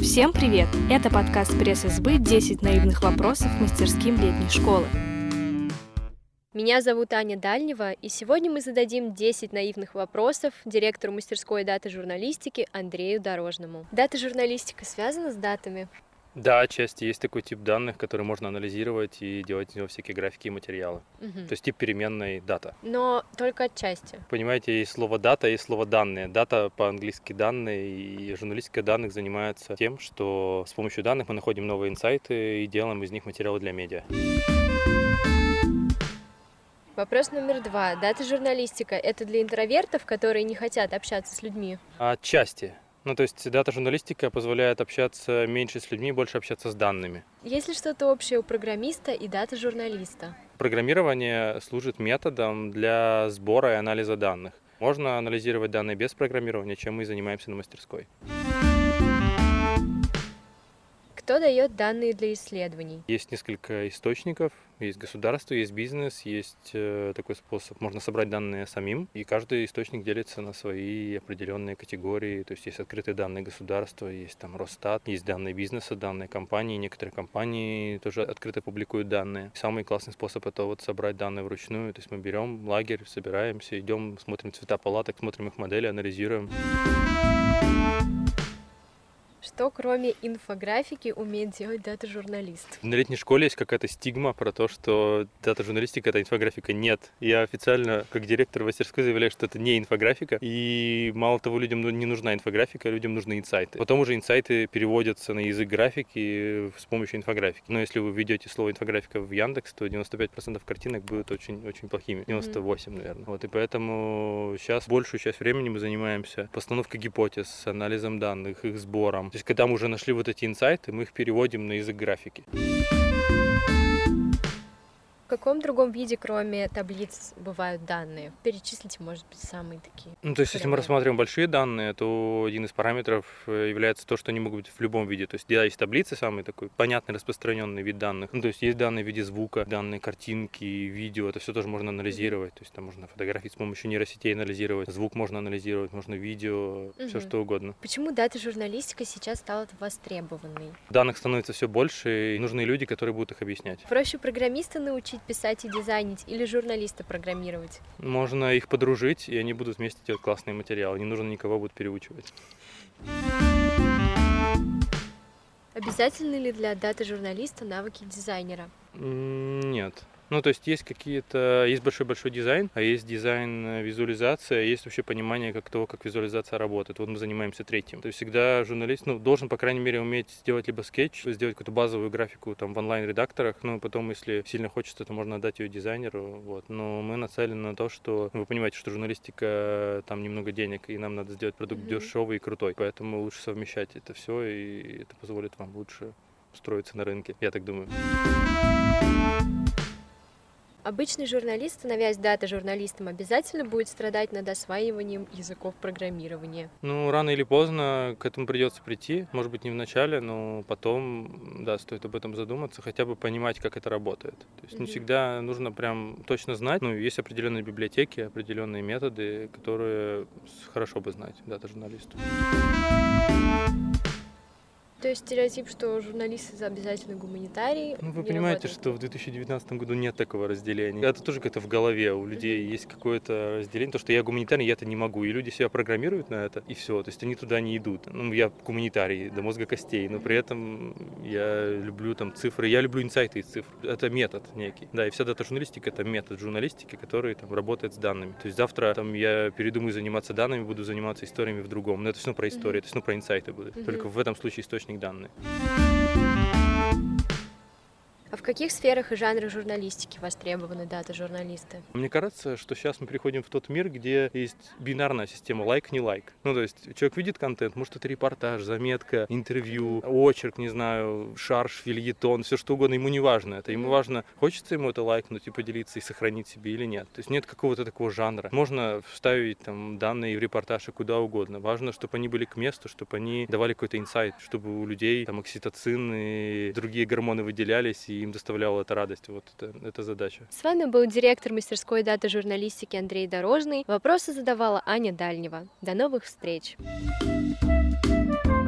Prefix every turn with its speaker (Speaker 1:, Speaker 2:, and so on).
Speaker 1: Всем привет! Это подкаст пресс-СБ «10 наивных вопросов мастерским летней школы».
Speaker 2: Меня зовут Аня Дальнева, и сегодня мы зададим 10 наивных вопросов директору мастерской даты журналистики Андрею Дорожному. Дата журналистика связана с датами?
Speaker 3: Да, отчасти есть такой тип данных, который можно анализировать и делать из него всякие графики и материалы.
Speaker 2: Мгм.
Speaker 3: То есть тип переменной дата.
Speaker 2: Но только отчасти.
Speaker 3: Понимаете, есть слово дата, есть слово данные. Дата по-английски данные, и журналистика данных занимается тем, что с помощью данных мы находим новые инсайты и делаем из них материалы для медиа.
Speaker 2: Вопрос номер два. Дата журналистика — это для интровертов, которые не хотят общаться с людьми?
Speaker 3: Отчасти. Ну, то есть дата журналистика позволяет общаться меньше с людьми, больше общаться с данными.
Speaker 2: Есть ли что-то общее у программиста и даты журналиста?
Speaker 3: Программирование служит методом для сбора и анализа данных. Можно анализировать данные без программирования, чем мы и занимаемся на мастерской.
Speaker 2: Кто дает данные для исследований?
Speaker 3: Есть несколько источников, есть государство, есть бизнес, есть э, такой способ. Можно собрать данные самим, и каждый источник делится на свои определенные категории. То есть есть открытые данные государства, есть там Росстат, есть данные бизнеса, данные компании. Некоторые компании тоже открыто публикуют данные. Самый классный способ это вот собрать данные вручную. То есть мы берем лагерь, собираемся, идем, смотрим цвета палаток, смотрим их модели, анализируем.
Speaker 2: Что кроме инфографики умеет делать дата-журналист?
Speaker 3: На летней школе есть какая-то стигма про то, что дата-журналистика — это инфографика. Нет. Я официально, как директор мастерской, заявляю, что это не инфографика. И мало того, людям не нужна инфографика, людям нужны инсайты. Потом уже инсайты переводятся на язык графики с помощью инфографики. Но если вы введете слово инфографика в Яндекс, то 95% картинок будут очень, очень плохими. 98, наверное. Вот, и поэтому сейчас большую часть времени мы занимаемся постановкой гипотез, анализом данных, их сбором. Есть, когда мы уже нашли вот эти инсайты, мы их переводим на язык графики.
Speaker 2: В каком другом виде, кроме таблиц, бывают данные? Перечислите, может быть, самые такие.
Speaker 3: Ну, то есть, если мы рассматриваем большие данные, то один из параметров э, является то, что они могут быть в любом виде. То есть, да, есть таблицы, самый такой понятный, распространенный вид данных. Ну, то есть, есть данные в виде звука, данные картинки, видео, это все тоже можно анализировать. То есть, там можно фотографии с помощью нейросетей анализировать, звук можно анализировать, можно видео, все
Speaker 2: Мгм.
Speaker 3: что угодно.
Speaker 2: Почему дата-журналистика сейчас стала востребованной?
Speaker 3: Данных становится все больше, и нужны люди, которые будут их объяснять.
Speaker 2: Проще программиста научить писать и дизайнить или журналиста программировать?
Speaker 3: Можно их подружить, и они будут вместе делать классные материалы. Не нужно никого будет переучивать.
Speaker 2: Обязательны ли для дата-журналиста навыки дизайнера?
Speaker 3: Нет. Ну, то есть есть какие-то, есть большой-большой дизайн, а есть дизайн э, визуализация, есть вообще понимание как того, как визуализация работает. Вот мы занимаемся третьим. То есть всегда журналист, ну, должен, по крайней мере, уметь сделать либо скетч, сделать какую-то базовую графику там в онлайн-редакторах, ну, потом, если сильно хочется, то можно отдать ее дизайнеру, вот. Но мы нацелены на то, что, вы понимаете, что журналистика, э, там немного денег, и нам надо сделать продукт
Speaker 2: Мгм.
Speaker 3: дешевый и крутой. Поэтому лучше совмещать это все, и это позволит вам лучше устроиться на рынке, я так думаю.
Speaker 2: Обычный журналист, становясь дата-журналистом, обязательно будет страдать над осваиванием языков программирования.
Speaker 3: Ну, рано или поздно к этому придется прийти. Может быть, не в начале, но потом, да, стоит об этом задуматься, хотя бы понимать, как это работает. То есть не
Speaker 2: Мгм.
Speaker 3: всегда нужно прям точно знать. Ну, есть определенные библиотеки, определенные методы, которые хорошо бы знать дата-журналисту.
Speaker 2: То есть стереотип, что журналисты обязательно гуманитарии.
Speaker 3: Ну, вы понимаете,
Speaker 2: работает.
Speaker 3: что в 2019 году нет такого разделения. Это тоже как-то в голове у людей есть какое-то разделение, то, что я гуманитарий, я это не могу. И люди себя программируют на это, и все. То есть они туда не идут. Ну, я гуманитарий до мозга костей, но при этом я люблю там цифры, я люблю инсайты из цифр. Это метод некий. Да, и вся дата-журналистика — это метод журналистики, который там работает с данными. То есть завтра там я передумаю заниматься данными, буду заниматься историями в другом. Но это все равно про историю, это все равно про инсайты будет.
Speaker 2: Мгм.
Speaker 3: Только в этом случае источник данные.
Speaker 2: А в каких сферах и жанрах журналистики востребованы дата-журналисты?
Speaker 3: Мне кажется, что сейчас мы переходим в тот мир, где есть бинарная система лайк, не лайк. Ну, то есть человек видит контент, может, это репортаж, заметка, интервью, очерк, не знаю, шарш, фильетон, все что угодно, ему не важно это. Ему важно, хочется ему это лайкнуть и поделиться и сохранить себе или нет. То есть нет какого-то такого жанра. Можно вставить там данные в репортаж и куда угодно. Важно, чтобы они были к месту, чтобы они давали какой-то инсайт, чтобы у людей там окситоцин и другие гормоны выделялись, и им доставляла это радость. Вот это, это задача.
Speaker 2: С вами был директор мастерской даты журналистики Андрей Дорожный. Вопросы задавала Аня Дальнева. До новых встреч!
Speaker 1: Thank